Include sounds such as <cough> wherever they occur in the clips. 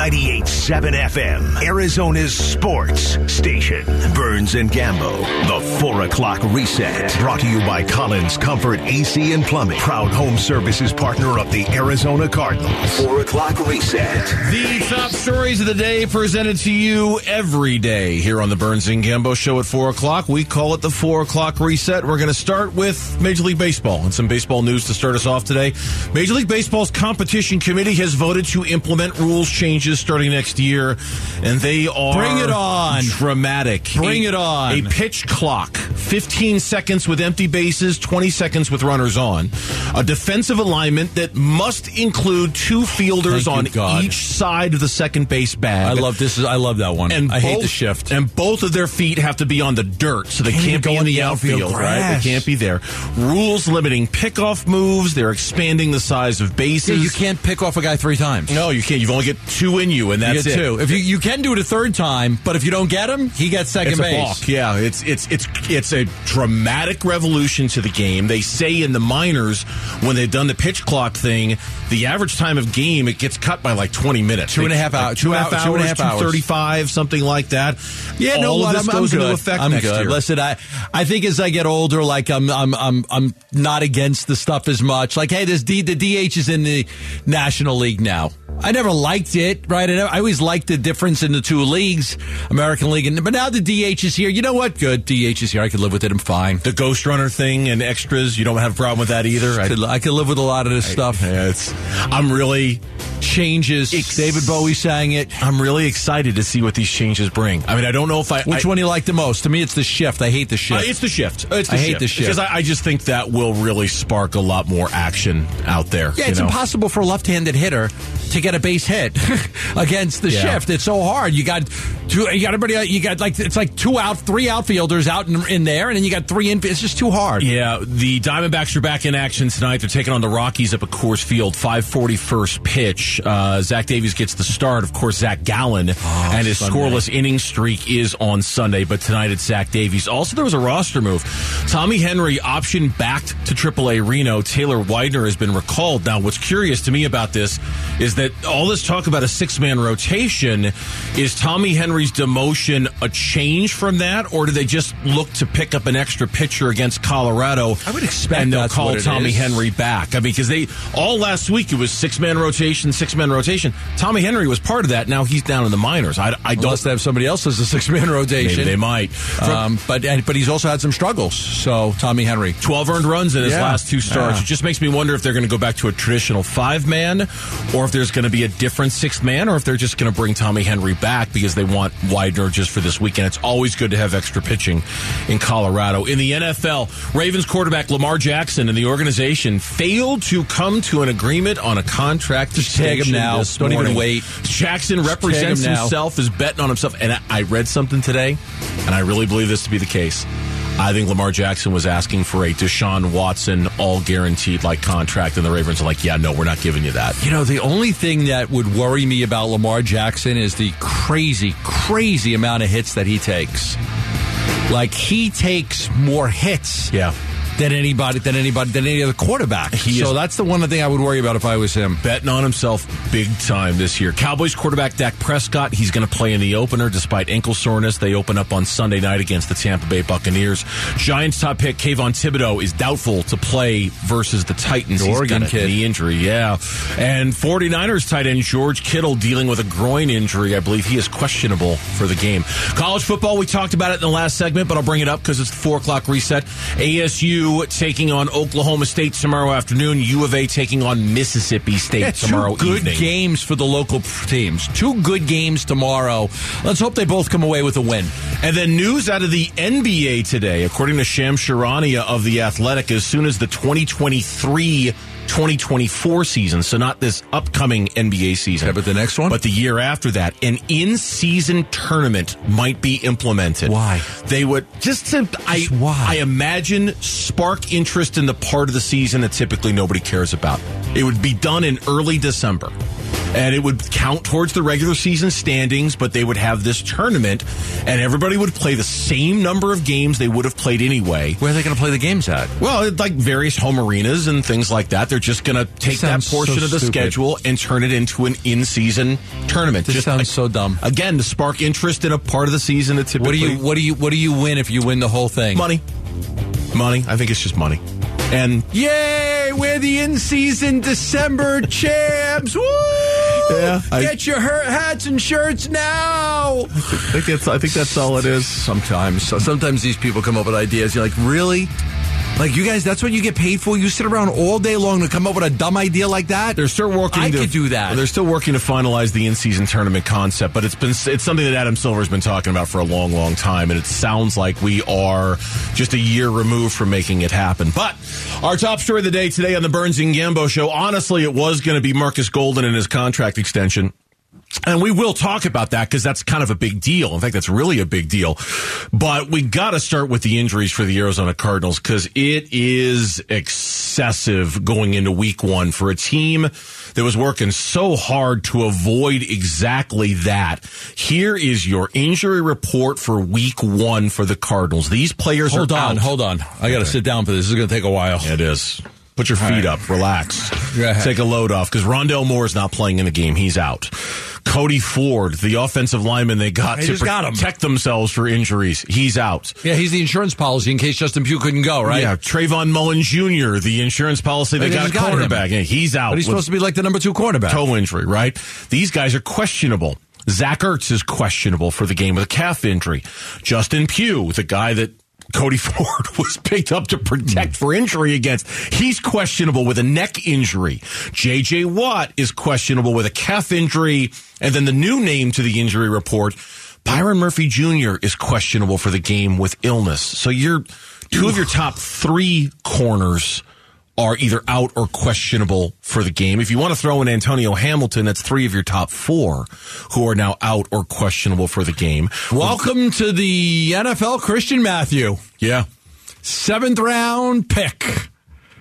98.7 FM, Arizona's sports station. Burns and Gambo, the 4 o'clock reset. Brought to you by Collins Comfort AC and Plumbing. Proud home services partner of the Arizona Cardinals. 4 o'clock reset. The top stories of the day presented to you every day here on the Burns and Gambo show at 4 o'clock. We call it the 4 o'clock reset. We're going to start with Major League Baseball and some baseball news to start us off today. Major League Baseball's competition committee has voted to implement rules changes starting next year, and they are Bring it on. dramatic. Bring A- it on. A pitch clock, 15 seconds with empty bases, 20 seconds with runners on. A defensive alignment that must include two fielders Thank on God. each side of the second base bag. I love this. Is I love that one. and I hate both- the shift. And both of their feet have to be on the dirt, so they Can't can't, be in the the outfield outfield, right? They can't be there. Rules limiting pickoff moves. They're expanding the size of Yeah, bases. you can't pick off a guy three times. No, you can't. You've only get two in you, and that's get it. two. If you you can do it a third time, but if you don't get him, he gets second It's a base. Yeah, it's it's it's it's a dramatic revolution to the game. They say in the minors when they've done the pitch clock thing, the average time of game it gets cut by like twenty minutes, Two and a Like- half like hours- two and a half two hours, and a half hours. thirty-five, something like that. Yeah, no, All of what, this I'm, I'm into effect I'm next good. year. Listen, I, I think as I get older, like I'm, I'm, I'm, I'm not against the stuff as much. Like, hey, this D, the DH is in the National League now. I never liked it, right? I, never, I always liked the difference in the two leagues, American League, and but now the DH is here. You know what? Good, DH is here. I could live with it. I'm fine. the Ghost Runner thing and extras, you don't have a problem with that either. I could, I could live with a lot of this stuff. yeah, it's. I'm really, Changes. Ex- David Bowie sang it. I'm really excited to see what these changes bring. I mean, I don't know if I. Which I, one do you like the most? To me, it's the shift. I hate the Uh, shift. it's the shift. It's the I hate the shift. because I, I just think that will really spark a lot more action out there. Yeah, it's know? impossible for a left-handed hitter to get a base hit <laughs> against the Yeah. shift. It's so hard. You got two. You got everybody. You got like it's like two out, three outfielders out in, in there, and then you got three in. It's just too hard. Yeah, the Diamondbacks are back in action tonight. They're taking on the Rockies up at Coors Field. 540 first pitch. Uh, Zach Davies gets the start. Of course, Zach Gallen and his Sunday. scoreless inning streak is on Sunday, but tonight it's Zach Davies. Also, there was a roster move. Tommy Henry option backed to AAA Reno. Taylor Widener has been recalled. Now, what's curious to me about this is that all this talk about a six man rotation is Tommy Henry's demotion a change from that, or do they just look to pick up an extra pitcher against Colorado? I would expect and they'll call Tommy is. Henry back. I mean, because they all last week it was six man rotation, six man rotation. Tommy Henry was part of that. Now he's down in the minors. I, I don't. Unless they have somebody else as a six-man rotation, Maybe they might. Um, but but he's also had some struggles. So Tommy Henry. 12 earned runs in his Yeah. last two starts. Yeah. It just makes me wonder if they're going to go back to a traditional five man or if there's going to be a different sixth man or if they're just going to bring Tommy Henry back because they want Widener just for this weekend. It's always good to have extra pitching in Colorado. In the NFL, Ravens quarterback Lamar Jackson and the organization failed to come to an agreement on a contract to tag him now. Don't even wait. Jackson represents him himself is betting on himself. And I read something today, and I really believe this to be the case. I think Lamar Jackson was asking for a Deshaun Watson all guaranteed like contract, and the Ravens are like, "Yeah, no, we're not giving you that." You know, the only thing that would worry me about Lamar Jackson is the crazy, crazy amount of hits that he takes. Like he takes more hits Yeah, than anybody than anybody than any other quarterback. He so is- that's the one thing I would worry about if I was him. betting on himself big time this year. Cowboys quarterback Dak Prescott, he's going to play in the opener despite ankle soreness. They open up on Sunday night against the Tampa Bay Buccaneers. Giants top pick Kayvon Thibodeaux is doubtful to play versus the Titans. The Oregon kid. knee injury, yeah. And 49ers tight end George Kittle dealing with a groin injury. I believe he is questionable for the game. College football, we talked about it in the last segment, but I'll bring it up because it's the 4 o'clock reset. ASU taking on Oklahoma State tomorrow afternoon. U of A taking on Mississippi State Yeah, tomorrow two good evening. games for the local teams. Two good games tomorrow. Let's hope they both come away with a win. And then news out of the NBA today, according to Shams Charania of The Athletic, as soon as the 2023 2024 season, so not this upcoming NBA season. Yeah, but the next one? But the year after that, an in season tournament might be implemented. Why? They would just to, I, why? I imagine spark interest in the part of the season that typically nobody cares about. It would be done in early December. And it would count towards the regular season standings, but they would have this tournament, and everybody would play the same number of games they would have played anyway. Where are they going to play the games at? Well, like various home arenas and things like that. They're just going to take that portion so of the stupid. schedule and turn it into an in-season tournament. This just sounds so dumb. Again, to spark interest in a part of the season that typically, What do you what do you what do you win if you win the whole thing? money, money. I think it's just money, and Yay! We're the in-season December champs. Woo! Yeah, I- Get your her- hats and shirts now. I think that's I think that's all it is. Sometimes, so sometimes these people come up with ideas. You're like, really? Like you guys, that's what you get paid for? You sit around all day long to come up with a dumb idea like that? They're still working. I to, could do that. They're still working to finalize the in-season tournament concept, but it's been it's something that Adam Silver's been talking about for a long, long time, and it sounds like we are just a year removed from making it happen. But our top story of the day today on the Burns and Gambo show, honestly, it was going to be Marcus Golden and his contract extension. And we will talk about that because that's kind of a big deal. In fact, that's really a big deal. But we got to start with the injuries for the Arizona Cardinals because it is excessive going into week one for a team that was working so hard to avoid exactly that. Here is your injury report for week one for the Cardinals. These players hold are on, out. hold on. I got to sit down for this. This is going to take a while. It is. Put your feet up. Relax. Take a load off because Rondale Moore is not playing in the game. He's out. Cody Ford, the offensive lineman they got They to just got protect themselves for injuries, he's out. Yeah, he's the insurance policy in case Justin Pugh couldn't go, right? Yeah, Trayvon Mullen Jr., the insurance policy they They got a just got him. cornerback. Yeah, he's out. But he's supposed to be like the number two quarterback. toe injury, right? These guys are questionable. Zach Ertz is questionable for the game with a calf injury. Justin Pugh, the guy that Cody <laughs> Ford was picked up to protect for injury against, he's questionable with a neck injury. JJ Watt is questionable with a calf injury. And then the new name to the injury report, Byron Murphy Jr. is questionable for the game with illness. So you're two of your top three corners are either out or questionable for the game. If you want to throw in Antonio Hamilton, that's three of your top four who are now out or questionable for the game. Welcome to the NFL, Christian Matthew. Yeah. Seventh round pick.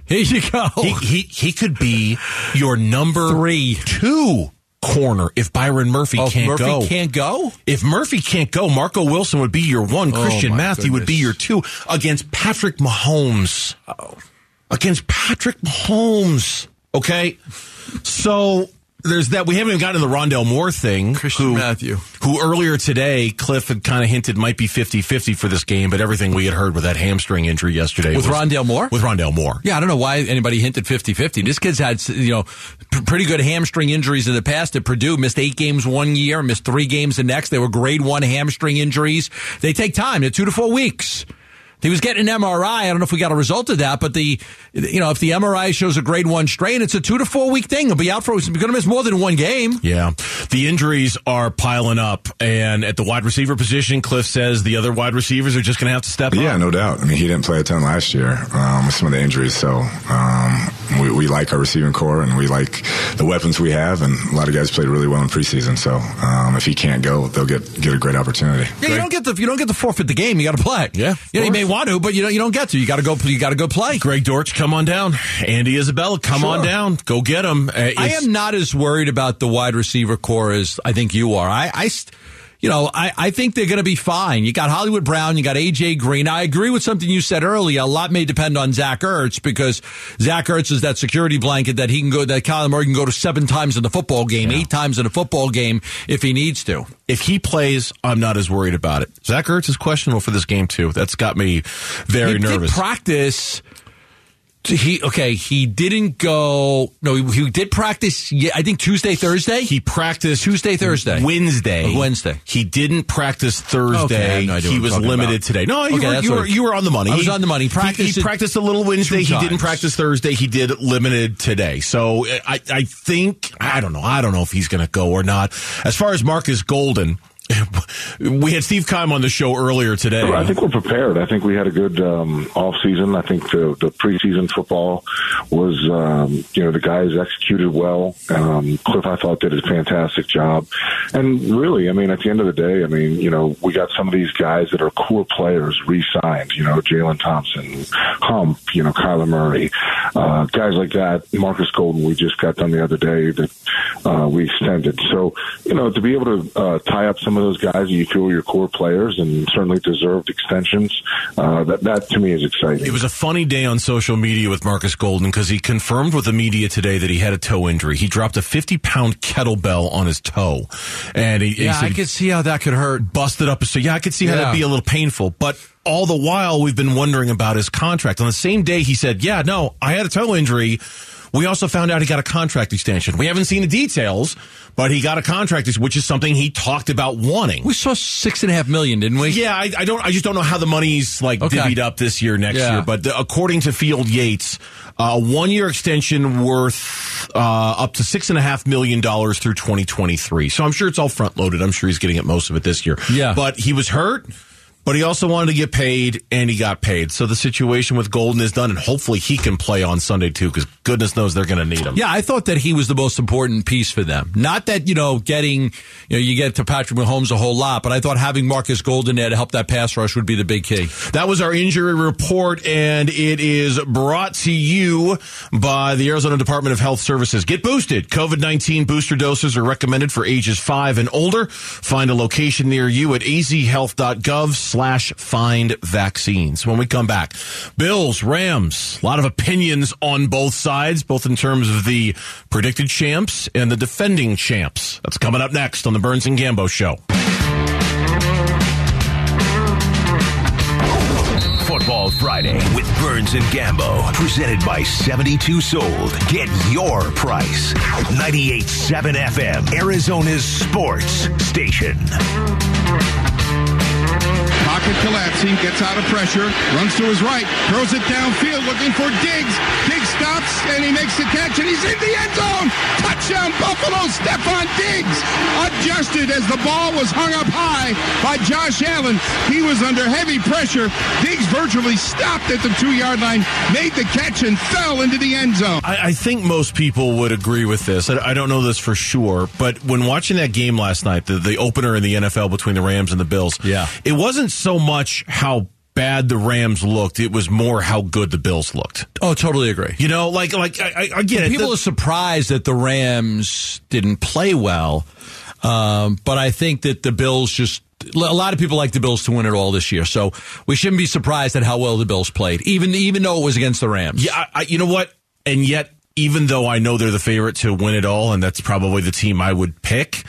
Here you go. He, he, he could be your number Three. two corner if Byron Murphy Oh, can't Murphy go. can't go? If Murphy can't go, Marco Wilson would be your one. Oh, Christian my Matthew would be your two against Patrick Mahomes. Against Patrick Mahomes. Okay. So there's that. We haven't even gotten to the Rondale Moore thing. Christian who, Matthew. Who earlier today, Cliff had kind of hinted might be 50 50 for this game, but everything we had heard with that hamstring injury yesterday With was- Rondale Moore? With Rondale Moore. Yeah, I don't know why anybody hinted 50-50. This kid's had, you know, p- pretty good hamstring injuries in the past at Purdue. Missed eight games one year, missed three games the next. They were grade one hamstring injuries. They take time. They're two to four weeks. He was getting an MRI. I don't know if we got a result of that, but the, you know, if the MRI shows a grade one strain, it's a two to four week thing. He'll be out for, he's going to miss more than one game. Yeah. The injuries are piling up. And at the wide receiver position, Cliff says the other wide receivers are just going to have to step Yeah, up. Yeah, no doubt. I mean, he didn't play a ton last year um, with some of the injuries, so um, we, we like our receiving corps and we like the weapons we have, and a lot of guys played really well in preseason. So um, if he can't go, they'll get get a great opportunity. Yeah, you don't get the you don't get the forfeit the game. You got to play. Yeah, you know you may course. Want to, but you don't you don't get to. You got to go. You got to go play. Greg Dortch, come on down. Andy Isabella, come Sure. on down. Go get him. Uh, I am not as worried about the wide receiver corps as I think you are. I, I st- you know, I, I think they're going to be fine. You got Hollywood Brown, you got AJ Green. I agree with something you said earlier. A lot may depend on Zach Ertz because Zach Ertz is that security blanket that he can go, that Kyler Murray can go to seven times in the football game, eight times in a football game if he needs to. If he plays, I'm not as worried about it. Zach Ertz is questionable for this game, too. That's got me very he nervous. Practice. He okay. He didn't go. No, he, he did practice. Yeah, I think Tuesday, Thursday. he practiced Tuesday, Thursday. Wednesday. Oh, Wednesday. He didn't practice Thursday. Okay, no he was limited about. today. No, you, Okay, were, you, were, you were on the money. I was He- on the money. He- Practiced He, it practiced a little Wednesday. He didn't practice Thursday. He did limited today. So I, I think I don't know. I don't know if he's going to go or not. As far as Marcus Golden. <laughs> we had Steve Keim on the show earlier today. I think we're prepared. I think we had a good um, off season. I think the, the preseason football was, um, you know, the guys executed well. Um, Cliff, I thought, did a fantastic job. And really, I mean, at the end of the day, I mean, you know, we got some of these guys that are core players re-signed. You know, Jalen Thompson, Hump, you know, Kyler Murray, uh, guys like that. Marcus Golden, we just got done the other day that uh, we extended. So, you know, to be able to uh, tie up some of those guys that you feel are your core players and certainly deserved extensions, uh, that that to me is exciting. It was a funny day on social media with Marcus Golden because he confirmed with the media today that he had a toe injury. He dropped a 50 pound kettlebell on his toe, and he, Yeah, he said I could see how that could hurt. busted up. So yeah, I could see how Yeah. that'd be a little painful, but. All the while, we've been wondering about his contract. On the same day, he said, "Yeah, no, I had a toe injury." We also found out he got a contract extension. We haven't seen the details, but he got a contract, which is something he talked about wanting. We saw six and a half million, didn't we? Yeah, I, I don't. I just don't know how the money's like Okay. divvied up this year, next Yeah. year. But the, according to Field Yates, uh, a one-year extension worth uh, up to six and a half million dollars through 2023. So I'm sure it's all front-loaded. I'm sure he's getting it most of it this year. Yeah. but he was hurt. But he also wanted to get paid, and he got paid. So the situation with Golden is done, and hopefully he can play on Sunday too, because goodness knows they're going to need him. Yeah, I thought that he was the most important piece for them. Not that, you know, getting, you know, you get to Patrick Mahomes a whole lot, but I thought having Marcus Golden there to help that pass rush would be the big key. That was our injury report, and it is brought to you by the Arizona Department of Health Services. Get boosted. COVID 19 booster doses are recommended for ages 5 and older. Find a location near you at azhealth.gov slash find vaccines. When we come back, Bills, Rams, a lot of opinions on both sides, both in terms of the predicted champs and the defending champs. That's coming up next on the Burns and Gambo Show. Football Friday with Burns and Gambo. Presented by 72 Sold. Get your price. 98.7 FM. Arizona's sports station. Pocket collapsing, gets out of pressure, runs to his right, throws it downfield looking for Diggs. Diggs stops and he makes the catch and he's in the end zone. Touchdown Buffalo, Stefon Diggs adjusted as the ball was hung up high by Josh Allen. He was under heavy pressure. Diggs virtually stopped at the two yard line, made the catch and fell into the end zone. I, I think most people would agree with this. I, I don't know this for sure, but when watching that game last night, the, the opener in the NFL between the Rams and the Bills, Yeah. it wasn't so much how bad the Rams looked; it was more how good the Bills looked. Oh, totally agree. You know, like like I, I, I get it. People The- are surprised that the Rams didn't play well, um, but I think that the Bills just. A lot of people like the Bills to win it all this year, so we shouldn't be surprised at how well the Bills played, even even though it was against the Rams. Yeah, I, I, you know what? And yet, even though I know they're the favorite to win it all, and that's probably the team I would pick,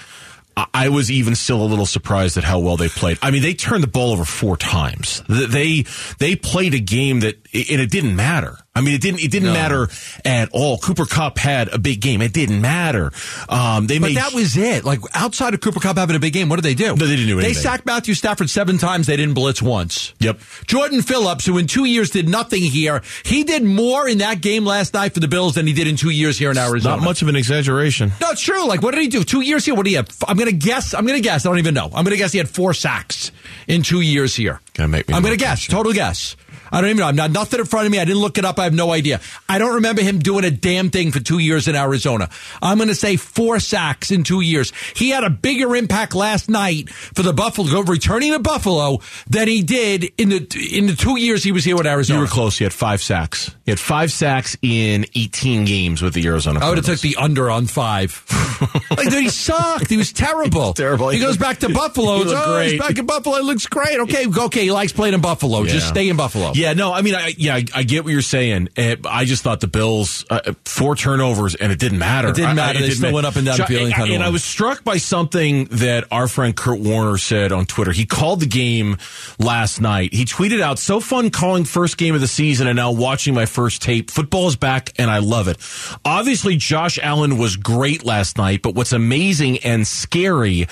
I, was even still a little surprised at how well they played. I mean, they turned the ball over four times. They they played a game that, and it didn't matter. I mean, it didn't it didn't matter at all. Cooper Kupp had a big game. It didn't matter. Um, they But made that was it. Like outside of Cooper Kupp having a big game, what did they do? No, they didn't do anything. They sacked Matthew Stafford seven times. They didn't blitz once. Yep. Jordan Phillips, who in two years did nothing here, he did more in that game last night for the Bills than he did in two years here in Arizona. not much of an exaggeration. No, it's true. Like, what did he do? Two years here? What did he have? I'm going to guess. I'm going to guess. I don't even know. I'm going to guess he had four sacks in two years here. Gonna make me I'm gonna guess. Total guess. I don't even know. I'm not nothing in front of me. I didn't look it up. I have no idea. I don't remember him doing a damn thing for two years in Arizona. I'm going to say four sacks in two years. He had a bigger impact last night for the Buffalo, returning to Buffalo, than he did in the in the two years he was here with Arizona. You were close. He had five sacks. He had five sacks in 18 games with the Arizona. I would have took the under on five. <laughs> like, dude, he sucked. He was terrible. terrible. He goes back to <laughs> Buffalo. He It's, looked oh, he's great. back in Buffalo. It looks great. Okay, okay. He likes playing in Buffalo. Just stay in Buffalo. Yeah, no, I mean, I, yeah, I, I get what you're saying. Eh, I just thought the Bills uh, four turnovers and it didn't matter. It didn't I- matter. I- They still matter. went up and down the field and and I was struck by something that our friend Kurt Warner said on Twitter. He called the game last night. He tweeted out, "So fun calling first game of the season and now watching my first tape. Football is back and I love it." Obviously, Josh Allen was great last night, but what's amazing and scary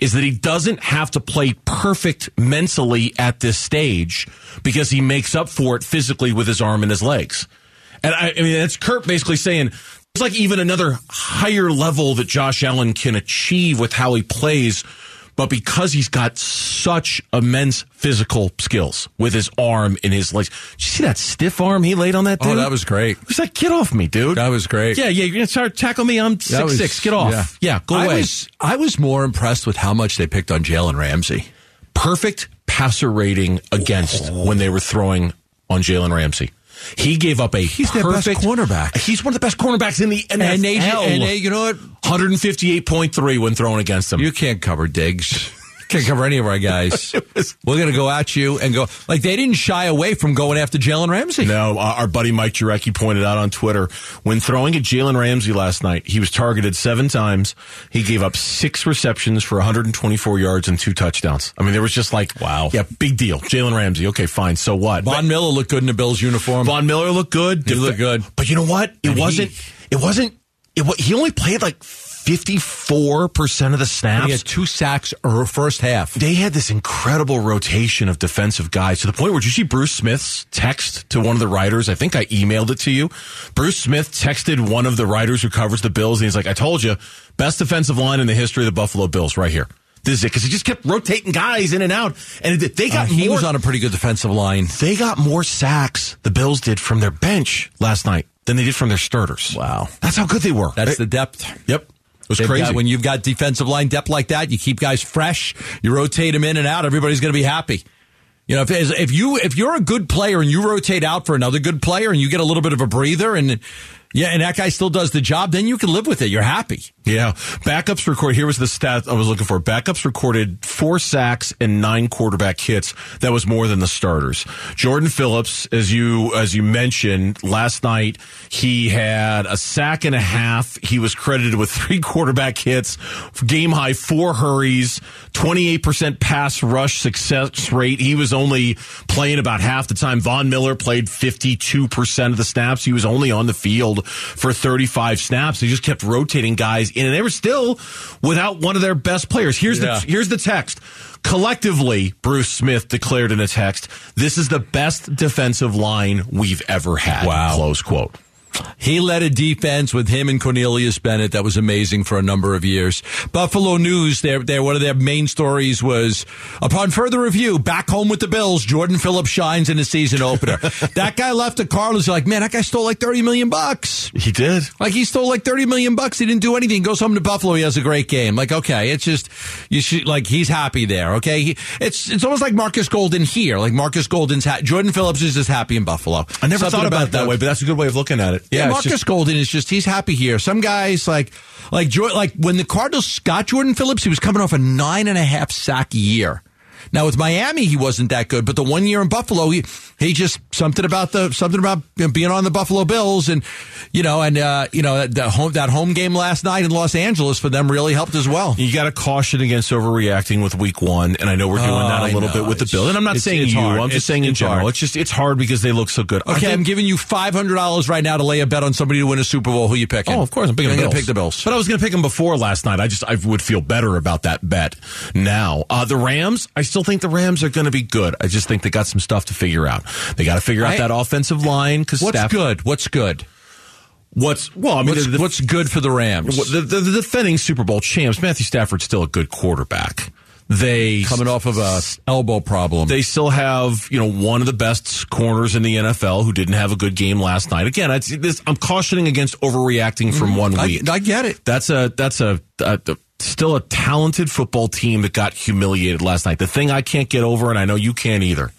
is that he doesn't have to play perfect mentally at this stage because he makes up for it physically with his arm and his legs. And I, I mean, that's Kurt basically saying it's like even another higher level that Josh Allen can achieve with how he plays but because he's got such immense physical skills with his arm and his legs. Did you see that stiff arm he laid on that oh, dude? Oh, that was great. He's like, get off me, dude. That was great. Yeah, yeah, you're going to start tackle me? I'm six was- six. Get off. Yeah, go I away. was I was more impressed with how much they picked on Jalen Ramsey. perfect passer rating against when they were throwing on Jalen Ramsey. He gave up a He's their best perfect cornerback. He's one of the best cornerbacks in the NFL. And they, and they, you know what? 158.3 when thrown against him. You can't cover Diggs. Can't cover any of our guys. <laughs> We're going to go at you and go like they didn't shy away from going after Jalen Ramsey. No, our buddy Mike Jurecki pointed out on Twitter when throwing at Jalen Ramsey last night, he was targeted seven times. He gave up six receptions for 124 yards and two touchdowns. I mean, there was just like, Wow. yeah, big deal. Jalen Ramsey, okay, fine, so what? Von Miller looked good in the Bills uniform. Von Miller looked good. He looked good. But you know what? It And wasn't. it wasn't. It he only played like fifty four percent of the snaps. he had two sacks er, first half. they had this incredible rotation of defensive guys to the point where did you see Bruce Smith's text to one of the writers? I think I emailed it to you. Bruce Smith texted one of the writers who covers the Bills, and he's like, "I told you, best defensive line in the history of the Buffalo Bills, right here." This is it because he just kept rotating guys in and out, and it, they Uh, got he more. was on a pretty good defensive line. they got more sacks the Bills did from their bench last night than they did from their starters. Wow. that's how good they were. That's the depth. Yep. It was They've crazy. got- when you've got defensive line depth like that, you keep guys fresh, you rotate them in and out. Everybody's going to be happy. You know, if if you if you're a good player and you rotate out for another good player and you get a little bit of a breather and yeah, and that guy still does the job, then you can live with it. You're happy. yeah. Backups record. Here was the stat I was looking for. Backups recorded four sacks and nine quarterback hits. That was more than the starters. Jordan Phillips, as you as you mentioned last night, he had a sack and a half. He was credited with three <laughs> quarterback hits, game high four hurries, twenty eight percent pass rush success rate. He was only playing about half the time. Von Miller played fifty two percent of the snaps. He was only on the field for 35 snaps. They just kept rotating guys in, and they were still without one of their best players. Here's Yeah. the here's the text. Collectively, Bruce Smith declared in a text, "This is the best defensive line we've ever had." Wow. Close quote. He led a defense with him and Cornelius Bennett that was amazing for a number of years. Buffalo News, their, their, one of their main stories was upon further review, back home with the Bills, Jordan Phillips shines in the season opener. <laughs> that guy left the Cardinals like, man, that guy stole like 30 million bucks. He did. Like he stole like 30 million bucks. He didn't do anything. Goes home to Buffalo. He has a great game. Like, okay, it's just, you should, like, he's happy there. Okay. He, it's, it's almost like Marcus Golden here. Like Marcus Golden's, ha- Jordan Phillips is just happy in Buffalo. I never Something thought about it that way, but that's a good way of looking at it. Yeah, it's Marcus just- Golden is just he's happy here. Some guys like like like when the Cardinals got Jordan Phillips, he was coming off a nine and a half sack year. Now with Miami, he wasn't that good, but the one year in Buffalo, he he just something about the something about being on the Buffalo Bills, and you know, and uh, you know that home that home game last night in Los Angeles for them really helped as well. You got to caution against overreacting with week one, and I know we're doing Oh, that a I little bit with the Bills. And I'm not it's- saying it's you. hard. I'm It's- just saying in it's general. hard. It's just it's hard because they look so good. Okay, think- I'm giving you five hundred dollars right now to lay a bet on somebody to win a Super Bowl. Who you picking? Oh, of course, I'm picking the gonna Bills. pick the Bills. But I was going to pick them before last night. I just I would feel better about that bet now. Uh, the Rams, I still think the Rams are going to be good. I just think they got some stuff to figure out. They got to figure out I- that offensive line because What's good? What's good? What's well? I mean, What's, the, what's good for the Rams? the, the, the defending Super Bowl champs, Matthew Stafford's still a good quarterback. They coming off of a elbow problem. They still have, you know, one of the best corners in the NFL who didn't have a good game last night. Again, I, this, I'm cautioning against overreacting from one Mm-hmm. I- week. I get it. That's a that's a, a, a- still a talented football team that got humiliated last night. The thing I can't get over, and I know you can't either.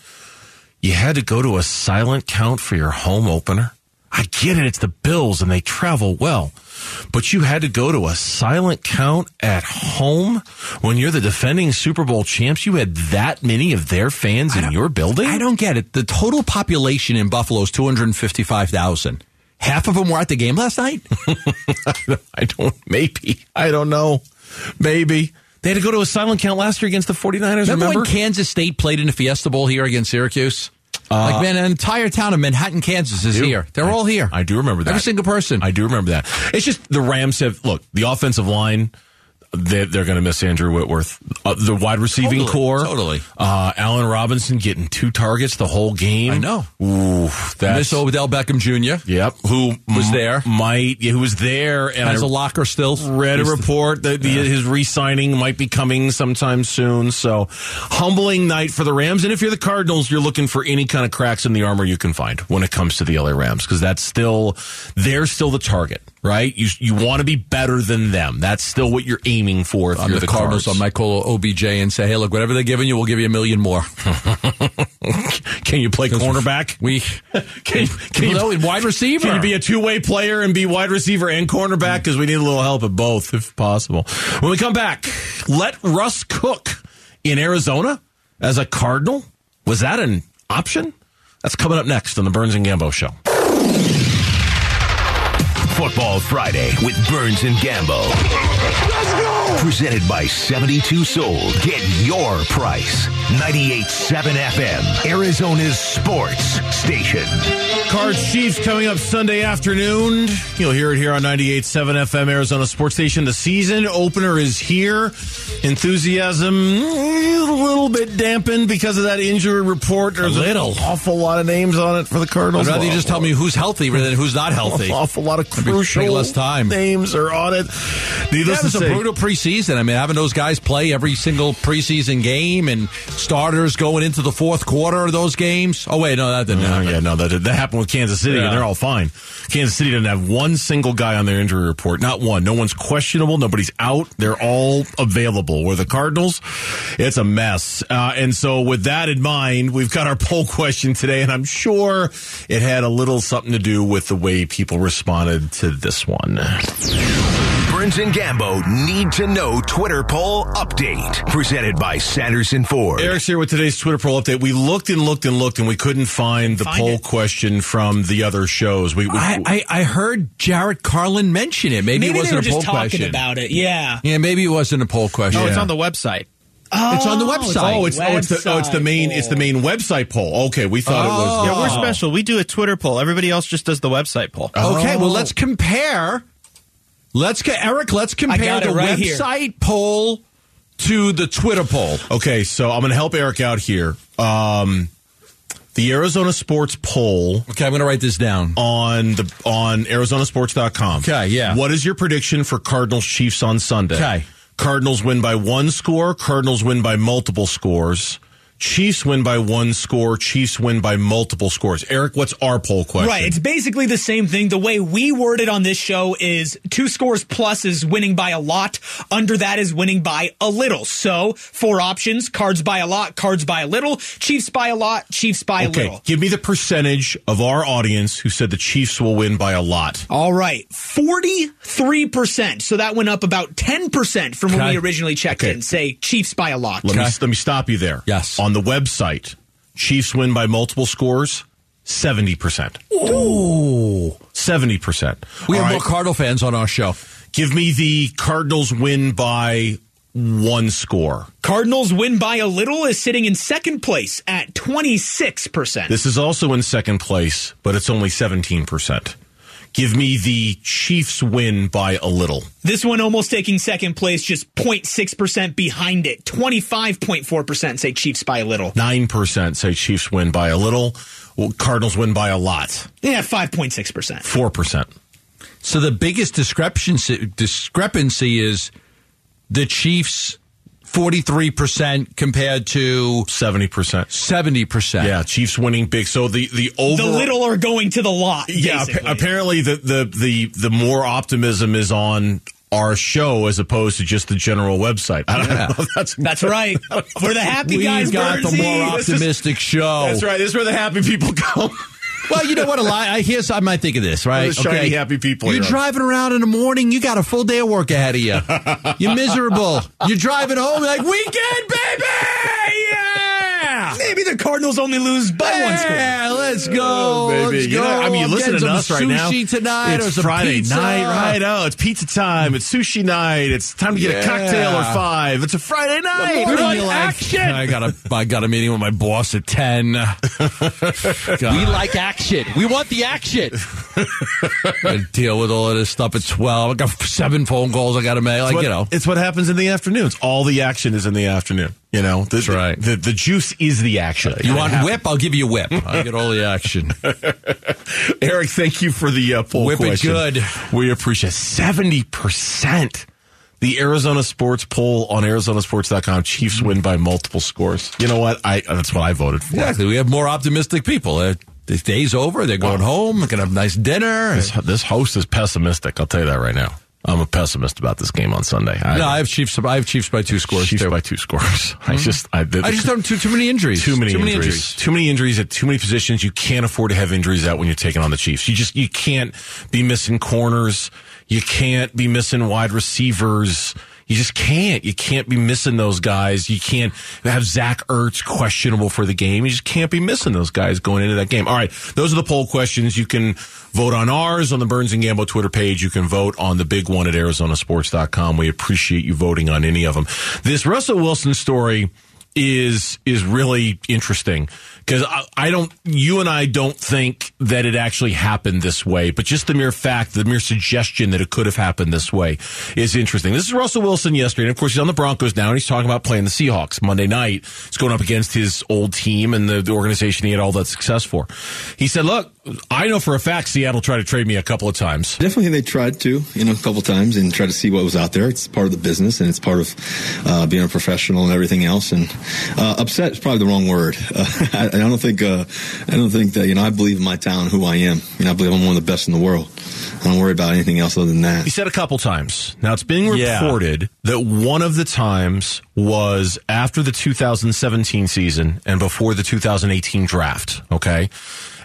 You had to go to a silent count for your home opener. I get it; it's the Bills and they travel well, but you had to go to a silent count at home when you're the defending Super Bowl champs. You had that many of their fans in your building. I don't get it. The total population in Buffalo is 255,000. Half of them were at the game last night? <laughs> I don't. Maybe I don't know. Maybe they had to go to a silent count last year against the 49ers. Remember, Remember? when Kansas State played in the Fiesta Bowl here against Syracuse? Uh, like, man, an entire town of Manhattan, Kansas is here. They're I- all here. I do remember that. Every single person. I do remember that. It's just the Rams have look the offensive line. They, they're going to miss Andrew Whitworth. Uh, the wide receiving Totally, core, totally. Uh, Allen Robinson getting two targets the whole game. I know. Ooh, that's Miss Odell Beckham Jr. Yep, who Was m- there. Might yeah, who was there and has I a locker still. read a the- report that the, his re-signing might be coming sometime soon. So humbling night for the Rams. And if you're the Cardinals, you're looking for any kind of cracks in the armor you can find when it comes to the LA Rams because that's still they're still the target, right? You you want to be better than them. That's still what you're aiming for. If I'm you're the, the, Cardinals. Cards. I might call OBJ and say, "Hey, look, whatever they're giving you, we'll give you a million more." <laughs> Can you play cornerback? We Can, can no, you wide receiver. Can you <laughs> be a two way player and be wide receiver and cornerback? Mm. Because we need a little help at both, if possible. When we come back, let Russ cook in Arizona as a Cardinal. Was that an option? That's coming up next on the Burns and Gambo Show. Football Friday with Burns and Gambo. Let's go! Presented by 72 Sold. Get your price. 98.7 FM, Arizona's sports station. Cards Chiefs coming up Sunday afternoon. You'll hear it here on 98.7 FM Arizona Sports Station. The season opener is here. Enthusiasm eh, a little bit dampened because of that injury report. There's A little. an awful lot of names on it for the I'd Cardinals. rather you just tell me who's healthy rather than who's not healthy. An <laughs> awful lot of crucial less time. names are on it. Needless That to was a brutal preseason. I mean, having those guys play every single preseason game and starters going into the fourth quarter of those games. Oh wait, no, that didn't Oh, happen. yeah, no, that, that happened with Kansas City, Yeah. and they're all fine. Kansas City doesn't have one single guy on their injury report. Not one. No one's questionable. Nobody's out. They're all available. Where the Cardinals, it's a mess. Uh, and so, with that in mind, we've got our poll question today, and I'm sure it had a little something to do with the way people responded to this one. Burns and Gambo need to know Twitter poll update. Presented by Sanderson Ford. Eric's here with today's Twitter poll update. We looked and looked and looked, and we couldn't find the Find poll it. question from the other shows. We, we I, I, I heard Jarrett Carlin mention it. Maybe, Maybe it they were wasn't a poll just talking question. about it. Yeah. Yeah, maybe it wasn't a poll question. Oh, it's on the website. Oh, It's on the website. Oh, it's oh, it's the oh, it's the main it's the main website poll. Okay, we thought it was. Oh. Yeah, we're special. We do a Twitter poll. Everybody else just does the website poll. Okay, well, let's compare. Let's get Eric. Let's compare the right here. website poll to the Twitter poll. Okay, so I'm going to help Eric out here. Um, the Arizona Sports poll Okay, I'm going to write this down. on the on ArizonaSports.com. Okay, yeah. What is your prediction for Cardinals Chiefs on Sunday? Okay. Cardinals win by one score. Cardinals win by multiple scores. Chiefs win by one score. Chiefs win by multiple scores. Eric, what's our poll question? Right. It's basically the same thing. The way we word it on this show is two scores plus is winning by a lot. Under that is winning by a little. So four options: cards by a lot, cards by a little, Chiefs by a lot, Chiefs by a little. give me the percentage of our audience who said the Chiefs will win by a lot. All right, forty-three percent. So that went up about ten percent from when Okay. we originally checked Okay. in. Say Chiefs by a lot. Let me Okay. let me stop you there. Yes. On the website, Chiefs win by multiple scores, seventy percent. Oh, Seventy percent. we have more Cardinal fans on our show. Give me the Cardinals win by one score. Cardinals win by a little is sitting in second place at twenty-six percent. This is also in second place, but it's only seventeen percent. Give me the Chiefs win by a little. This one almost taking second place, just 0.6% behind it. 25.4% say Chiefs by a little. Nine percent say Chiefs win by a little. Well, Cardinals win by a lot. Yeah, 5.6%. Four percent. So the biggest discrepancy discrepancy is the Chiefs forty three percent compared to Seventy percent. seventy percent. Yeah, Chiefs winning big. So the the over The little are going to the lot. Yeah, appa- apparently the, the the the more optimism is on our show as opposed to just the general website. I don't know. If that's <laughs> That's right. <laughs> We're the happy We've guys, got the more This is- optimistic show. That's right. This is where the happy people <laughs> go. Well, you know what? A lot. I hear. I might think of this. Right? Shiny, happy people You're driving around in the morning. You got a full day of work ahead of you. You're miserable. You're driving home like weekend, baby. Yeah. <laughs> Maybe the Cardinals only lose by one score. Yeah, let's go. Oh, Maybe. Let's You go. know, I mean, you listen to us right now. Sushi tonight. or It's Friday pizza. night, right? Oh, it's pizza time. It's sushi night. It's time to get a cocktail or five. It's a Friday night. What do Right? you like? I got a I got a meeting with my boss at ten. <laughs> we like action. We want the action. <laughs> I deal with all of this stuff at twelve. I got seven phone calls I got to make. Like what, you know, it's what happens in the afternoons. All the action is in the afternoon. You know, the, That's right. The, the juice is the action. you want whip? I'll give you whip. <laughs> I get all the action. <laughs> Eric, thank you for the uh, poll Whip question. good. We appreciate seventy percent. The Arizona Sports poll on ArizonaSports.com. Chiefs win by multiple scores. You know what? I that's what I voted for. Exactly. We have more optimistic people. Uh, the day's over. They're going home. They're gonna have a nice dinner. This, this host is pessimistic. I'll tell you that right now. I'm a pessimist about this game on Sunday. I, no, I have Chiefs. I have Chiefs by two scores. Chiefs too. by two scores. <laughs> I hmm? just I, the, I just don't too too many injuries. too many, injuries. Too many injuries at too many positions. You can't afford to have injuries out when you're taking on the Chiefs. You just you can't be missing corners. You can't be missing wide receivers. You just can't. You can't be missing those guys. You can't have Zach Ertz questionable for the game. You just can't be missing those guys going into that game. All right. Those are the poll questions. You can vote on ours on the Burns and Gambo Twitter page. You can vote on the big one at ArizonaSports.com. We appreciate you voting on any of them. This Russell Wilson story is is really interesting. Because I, I don't you and I don't think that it actually happened this way but just the mere fact the mere suggestion that it could have happened this way is interesting. This is Russell Wilson yesterday and of course he's on the Broncos now and he's talking about playing the Seahawks Monday night. He's going up against his old team and the, the organization he had all that success for. He said look I know for a fact Seattle tried to trade me a couple of times Definitely, they tried to, you know, a couple of times and try to see what was out there. It's part of the business and it's part of uh, being a professional and everything else. And uh, upset is probably the wrong word. Uh, <laughs> I, I don't think, uh, I don't think that you know. I believe in my talent, who I am. You know, I believe I'm one of the best in the world. I don't worry about anything else other than that. He said a couple times. Now it's being Yeah. reported that one of the times was after the 2017 season and before the 2018 draft. Okay.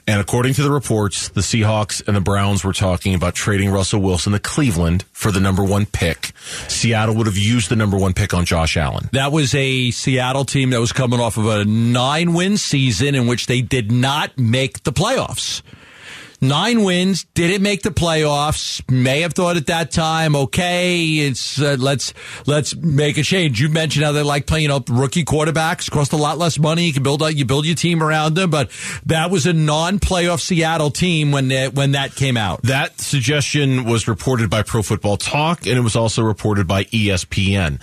And according to the reports, the Seahawks and the Browns were talking about trading Russell Wilson to Cleveland for the number one pick. Seattle would have used the number one pick on Josh Allen. That was a Seattle team that was coming off of a nine win season in which they did not make the playoffs. Nine wins, didn't make the playoffs. May have thought at that time, okay, it's uh, let's let's make a change. You mentioned how they like playing up rookie quarterbacks, cost a lot less money. You can build out, you build your team around them, but that was a non-playoff Seattle team when when that came out. That suggestion was reported by Pro Football Talk, and it was also reported by ESPN.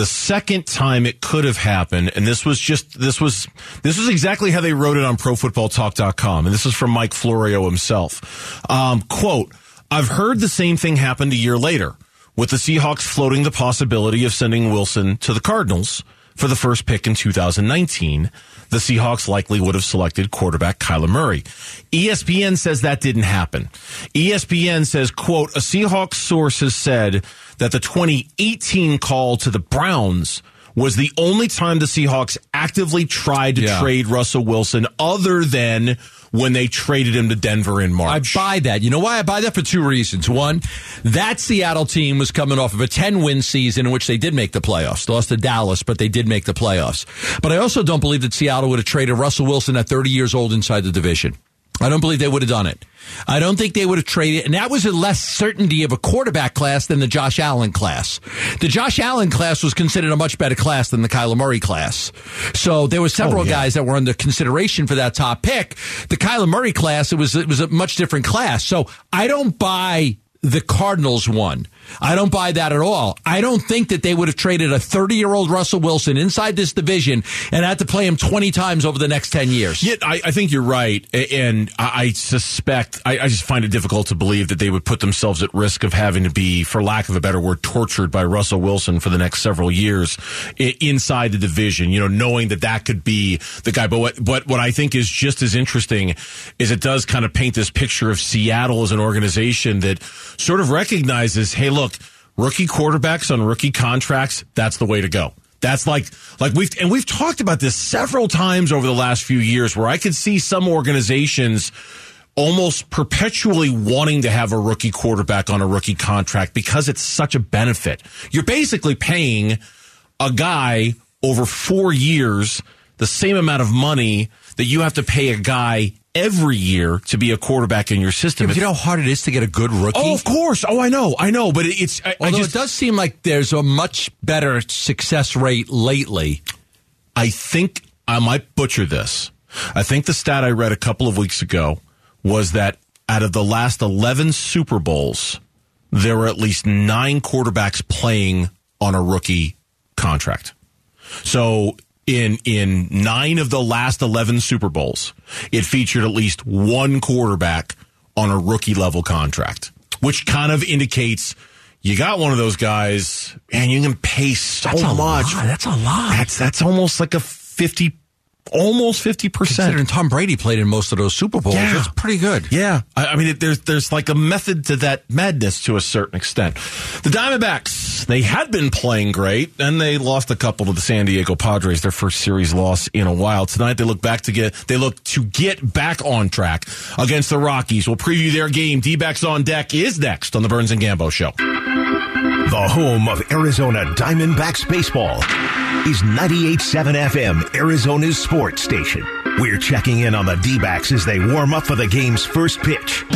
The second time it could have happened, and this was just this was this was exactly how they wrote it on ProFootballTalk.com, and this is from Mike Florio himself. Um, quote: I've heard the same thing happened a year later, with the Seahawks floating the possibility of sending Wilson to the Cardinals for the first pick in 2019. The Seahawks likely would have selected quarterback Kyler Murray. ESPN says that didn't happen. ESPN says, quote, a Seahawks source has said that the 2018 call to the Browns was the only time the Seahawks actively tried to Yeah. trade Russell Wilson other than when they traded him to Denver in March. I buy that. You know why I buy that? For two reasons. One, that Seattle team was coming off of a 10 win season in which they did make the playoffs. They lost to Dallas, but they did make the playoffs. But I also don't believe that Seattle would have traded Russell Wilson at 30 years old inside the division. I don't believe they would have done it. I don't think they would have traded, and that was a less certainty of a quarterback class than the Josh Allen class. The Josh Allen class was considered a much better class than the Kyler Murray class. So there were several Oh, yeah. guys that were under consideration for that top pick. The Kyler Murray class, it was it was a much different class. So I don't buy the Cardinals won. I don't buy that at all. I don't think that they would have traded a 30 year old Russell Wilson inside this division and had to play him 20 times over the next 10 years. Yeah, I, I think you're right, and I, suspect I, I just find it difficult to believe that they would put themselves at risk of having to be, for lack of a better word, tortured by Russell Wilson for the next several years inside the division. You know, knowing that that could be the guy. But what, but what I think is just as interesting is it does kind of paint this picture of Seattle as an organization that sort of recognizes, hey, look, rookie quarterbacks on rookie contracts, that's the way to go. That's like like we've and we've talked about this several times over the last few years where I could see some organizations almost perpetually wanting to have a rookie quarterback on a rookie contract because it's such a benefit. You're basically paying a guy over 4 years the same amount of money that you have to pay a guy every year to be a quarterback in your system. Yeah, you know how hard it is to get a good rookie? Oh, of course. Oh, I know. I know. But it's. I, Although I just, it does seem like there's a much better success rate lately. I think I might butcher this. I think the stat I read a couple of weeks ago was that out of the last 11 Super Bowls, there were at least nine quarterbacks playing on a rookie contract. So in in nine of the last 11 Super Bowls, it featured at least one quarterback on a rookie level contract, which kind of indicates you got one of those guys and you can pay so That's a much. lot. That's a lot. That's that's almost like a 50 almost 50%. Considering Tom Brady played in most of those Super Bowls, Yeah. that's pretty good. Yeah, I, I mean, it, there's there's like a method to that madness to a certain extent. The Diamondbacks they had been playing great, and they lost a couple to the San Diego Padres, their first series loss in a while. Tonight they look back to get they look to get back on track against the Rockies. We'll preview their game. D-backs on deck is next on the Burns and Gambo Show. The home of Arizona Diamondbacks baseball is 98.7 FM, Arizona's sports station. We're checking in on the D-backs as they warm up for the game's first pitch.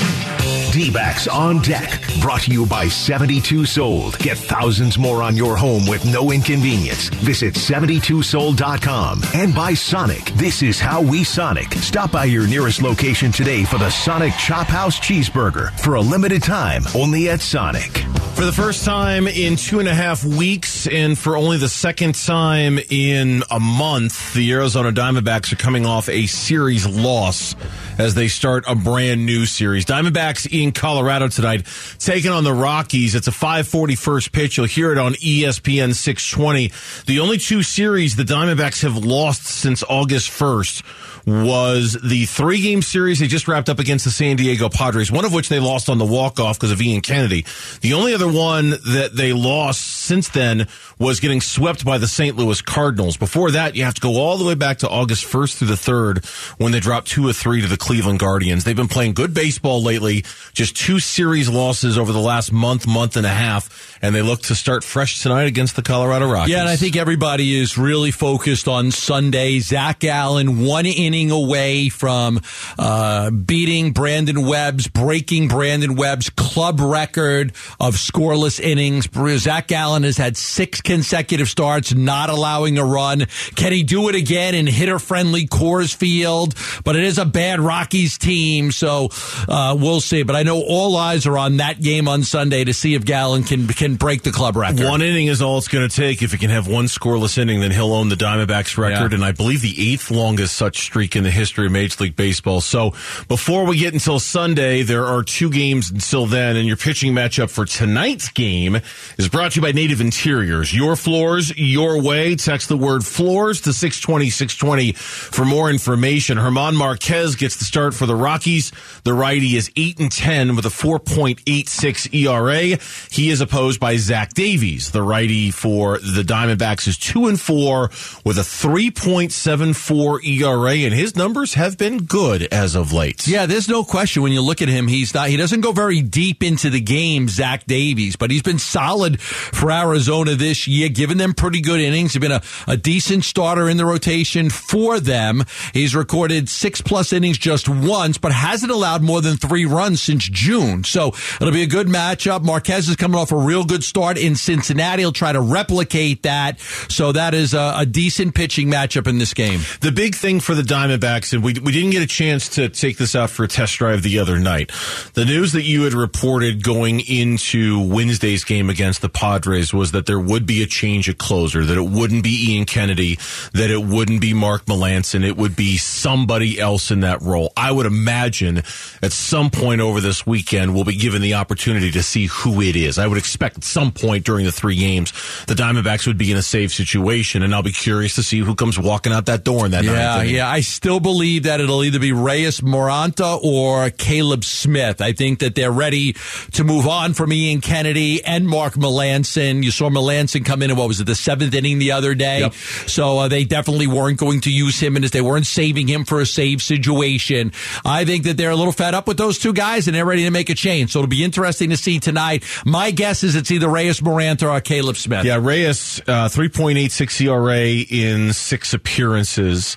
D-backs on deck, brought to you by 72 Sold. Get thousands more on your home with no inconvenience. Visit 72sold.com and by Sonic. This is how we Sonic. Stop by your nearest location today for the Sonic Chop House Cheeseburger for a limited time only at Sonic. For the first time in two and a half weeks, and for only the second time in a month, the Arizona Diamondbacks are coming off a series loss as they start a brand new series. Diamondbacks in Colorado tonight, taking on the Rockies. It's a 540 first pitch. You'll hear it on ESPN 620. The only two series the Diamondbacks have lost since August 1st was the three game series they just wrapped up against the San Diego Padres, one of which they lost on the walk off because of Ian Kennedy. The only other one that they lost since then was getting swept by the St. Louis Cardinals. Before that, you have to go all the way back to August 1st through the 3rd when they dropped two or three to the Cleveland Guardians. They've been playing good baseball lately, just two series losses over the last month, month and a half, and they look to start fresh tonight against the Colorado Rockies. Yeah, and I think everybody is really focused on Sunday. Zac Gallen, one inning away from uh, beating Brandon Webb's, breaking Brandon Webb's club record of scoreless innings. Zac Gallen has had six consecutive starts, not allowing a run. Can he do it again in hitter friendly Coors Field? But it is a bad Rockies team, so uh, we'll see. But I know all eyes are on that game on Sunday to see if Gallen can can break the club record. One inning is all it's going to take. If he can have one scoreless inning, then he'll own the Diamondbacks record, Yeah. and I believe the eighth longest such streak in the history of Major League Baseball. So before we get until Sunday, there are two games until then, and your pitching matchup for tonight's game is brought to you by Native Interiors. Your floors, your way. Text the word floors to 620 620 for more information. Germán Marquez gets the start for the Rockies. The righty is 8 and 10 with a 4.86 ERA. He is opposed by Zach Davies. The righty for the Diamondbacks is 2 and 4 with a 3.74 ERA, and his numbers have been good as of late. Yeah, there's no question when you look at him, he's not, he doesn't go very deep into the game, Zach Davies, but he's been solid for Arizona this year, giving them pretty good innings. He's been a, a decent starter in the rotation for them. He's recorded six plus innings just once, but hasn't allowed more than three runs since June. So it'll be a good matchup. Marquez is coming off a real good start in Cincinnati. He'll try to replicate that. So that is a, a decent pitching matchup in this game. The big thing for the Diamondbacks, and we, we didn't get a chance to take this out for a test drive the other night. The news that you had reported going into Wednesday's game against the Padres was that there would be a change at closer, that it wouldn't be Ian Kennedy, that it wouldn't be Mark Melancon, it would be somebody else in that role. I would imagine at some point over this weekend we'll be given the opportunity to see who it is. I would expect at some point during the three games the Diamondbacks would be in a safe situation, and I'll be curious to see who comes walking out that door in that Yeah, yeah. I still believe that it'll either be Reyes Moronta or Caleb Smith. I think that they're ready to move on from Ian Kennedy and Mark Melancon. You saw Melancon come in in what was it, the seventh inning the other day? Yep. So uh, they definitely weren't going to use him, and as they weren't saving him for a save situation, I think that they're a little fed up with those two guys, and they're ready to make a change. So it'll be interesting to see tonight. My guess is it's either Reyes Moronta or Caleb Smith. Yeah, Reyes, uh, 3.86 ERA in six appearances.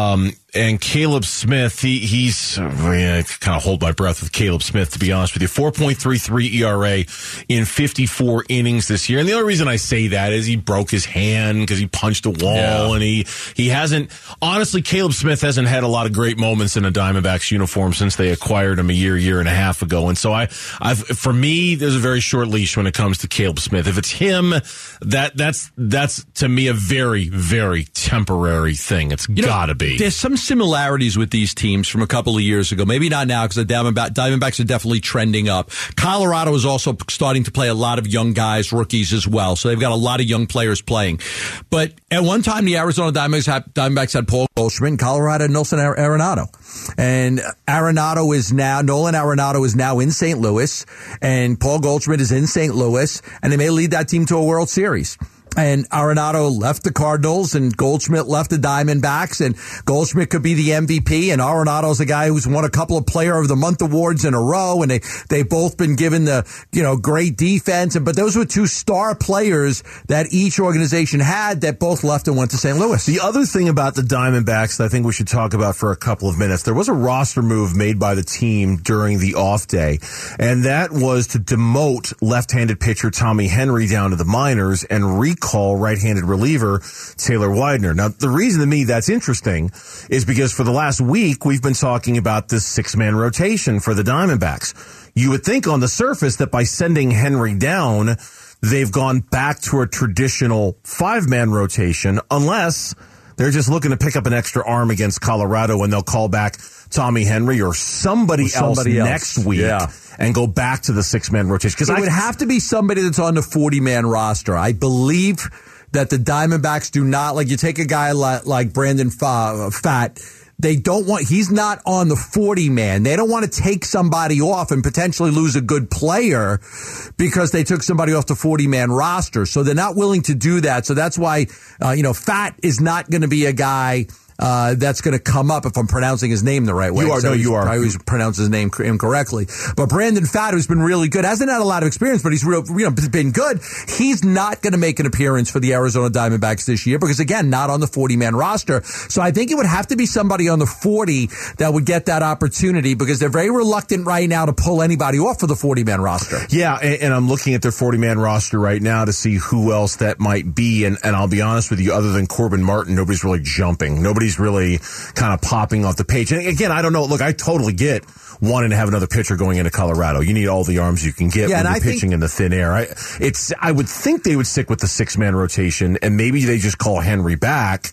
Um, and Caleb Smith, he, he's, I kind of hold my breath with Caleb Smith, to be honest with you. 4.33 ERA in 54 innings this year. And the only reason I say that is he broke his hand because he punched a wall Yeah. and he, he hasn't, honestly, Caleb Smith hasn't had a lot of great moments in a Diamondbacks uniform since they acquired him a year, year and a half ago. And so I, I've, for me, there's a very short leash when it comes to Caleb Smith. If it's him, that, that's, that's to me a very, very temporary thing. It's You gotta be. There's some similarities with these teams from a couple of years ago. Maybe not now because the Diamondback, Diamondbacks are definitely trending up. Colorado is also starting to play a lot of young guys, rookies as well. So they've got a lot of young players playing. But at one time, the Arizona Diamondbacks had, Diamondbacks had Paul Goldschmidt, Colorado Nelson Ar- Arenado. And Arenado is now, Nolan Arenado is now in St. Louis, and Paul Goldschmidt is in St. Louis, and they may lead that team to a World Series. And Arenado left the Cardinals and Goldschmidt left the Diamondbacks and Goldschmidt could be the MVP and Arenado's a guy who's won a couple of player of the month awards in a row and they, they've both been given the, you know, great defense. And, but those were two star players that each organization had that both left and went to St. Louis. The other thing about the Diamondbacks that I think we should talk about for a couple of minutes, there was a roster move made by the team during the off day, and that was to demote left-handed pitcher Tommy Henry down to the minors and recall right-handed reliever Taylor Widener. Now, the reason to me that's interesting is because for the last week we've been talking about this six-man rotation for the Diamondbacks. You would think on the surface that by sending Henry down, they've gone back to a traditional five-man rotation, unless they're just looking to pick up an extra arm against Colorado and they'll call back Tommy Henry or somebody, Or somebody else, else. next week Yeah. and go back to the six man rotation. Because It I would have to be somebody that's on the 40 man roster. I believe that the Diamondbacks do not, like you take a guy like, like Brandon Pfaadt, they don't want, he's not on the 40 man. They don't want to take somebody off and potentially lose a good player because they took somebody off the 40 man roster. So they're not willing to do that. So that's why, uh, you know, Pfaadt is not going to be a guy uh, that's going to come up if I'm pronouncing his name the right way. You are. So No, you are. I always pronounce his name incorrectly. But Brandon Pfaadt, who's been really good, hasn't had a lot of experience, but he's real, you know, been good. He's not going to make an appearance for the Arizona Diamondbacks this year because again, not on the 40 man roster. So I think it would have to be somebody on the 40 that would get that opportunity because they're very reluctant right now to pull anybody off for the 40 man roster. Yeah, and, and I'm looking at their 40 man roster right now to see who else that might be. And, and I'll be honest with you, other than Corbin Martin, nobody's really jumping. Nobody's really kind of popping off the page. And again, I don't know. Look, I totally get wanting to have another pitcher going into Colorado. You need all the arms you can get Yeah, when you're I think- pitching in the thin air. I, it's, I would think they would stick with the six man rotation and maybe they just call Henry back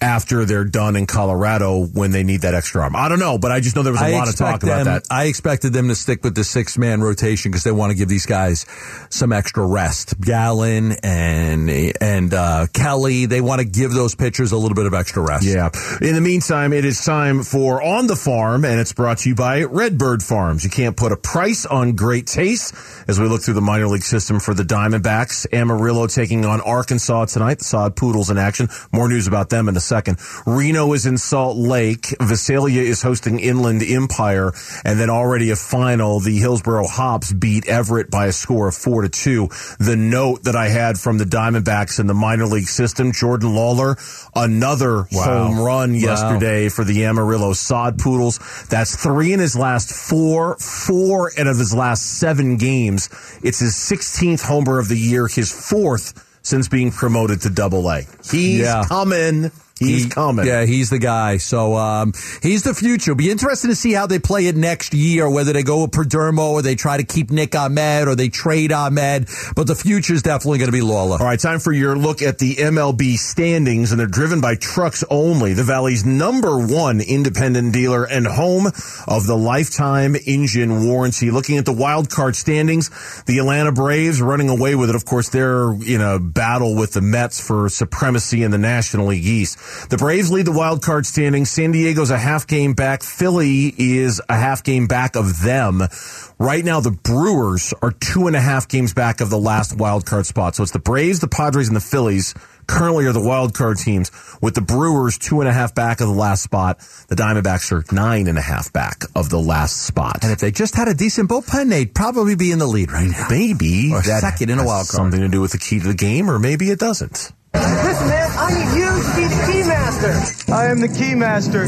after they're done in Colorado when they need that extra arm. I don't know, but I just know there was a I lot of talk expect about that. I expected them to stick with the six man rotation because they want to give these guys some extra rest. Gallen and and uh, Kelly, they want to give those pitchers a little bit of extra rest. Yeah. In the meantime, it is time for On the Farm, and it's brought to you by Redbird Farms. You can't put a price on great taste as we look through the minor league system for the Diamondbacks. Amarillo taking on Arkansas tonight. The Sod Poodles in action. More news about them in a second. Reno is in Salt Lake. Visalia is hosting Inland Empire. And then already a final. The Hillsboro Hops beat Everett by a score of four to two. The note that I had from the Diamondbacks in the minor league system, Jordan Lawlar, another Wow. home run Wow. yesterday for the Amarillo Sod Poodles. That's three in his last four, four out of his last seven games. It's his 16th homer of the year, his fourth since being promoted to double A. He's Yeah. coming. He's He- coming. Yeah, he's the guy. So um, he's the future. Be interesting to see how they play it next year, whether they go with Perdomo or they try to keep Nick Ahmed or they trade Ahmed. But the future is definitely going to be Lawlar. All right, time for your look at the MLB standings, and they're driven by trucks only. The Valley's number one independent dealer and home of the lifetime engine warranty. Looking at the wild card standings, the Atlanta Braves running away with it. Of course, they're in a battle with the Mets for supremacy in the National League East. The Braves lead the wild card standing. San Diego's a half game back. Philly is a half game back of them. Right now, the Brewers are two and a half games back of the last wild card spot. So it's the Braves, the Padres, and the Phillies currently are the wild card teams with the Brewers two and a half back of the last spot. The Diamondbacks are nine and a half back of the last spot. And if they just had a decent bullpen, they'd probably be in the lead right now. Maybe Or that second in a wild card. Something to do with the key to the game, or maybe it doesn't. Listen, man, I need you to be the key master. I am the key master.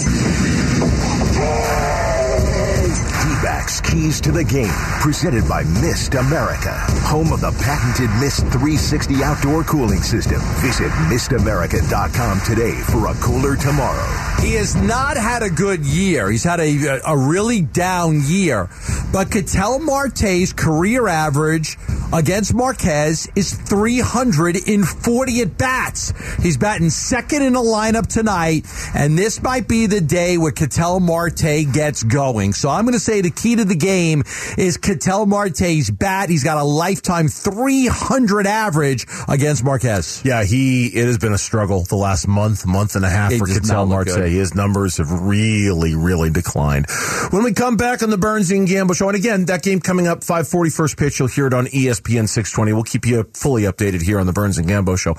D-backs Keys to the Game, presented by Mist America, home of the patented Mist 360 outdoor cooling system. Visit mistamerica.com today for a cooler tomorrow. He has not had a good year. He's had a, a really down year. But Ketel Marte's career average against Marquez is 340 at bats. He's batting second in the lineup tonight, and this might be the day where Ketel Marte gets going. So I'm going to say the key to the game is Ketel Marte's bat. He's got a lifetime 300 average against Marquez. Yeah, he it has been a struggle the last month, month and a half It for Ketel Marte. good. His numbers have really, really declined. When we come back on the Burns and Gambo show, and again, that game coming up 540 first pitch, you'll hear it on E ESPN 620. We'll keep you fully updated here on the Burns and Gambo show.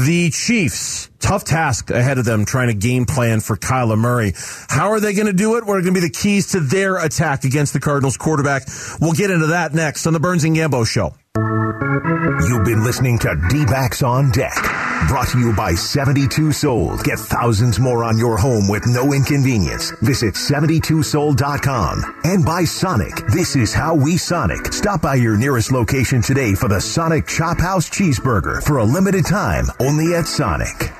The Chiefs, tough task ahead of them trying to game plan for Kyler Murray. How are they going to do it? What are going to be the keys to their attack against the Cardinals quarterback? We'll get into that next on the Burns and Gambo show. You've been listening to D-backs on Deck, brought to you by 72 Sold. Get thousands more on your home with no inconvenience. Visit 72sold.com and by Sonic. This is how we Sonic. Stop by your nearest location today for the Sonic Chop House Cheeseburger for a limited time only at Sonic.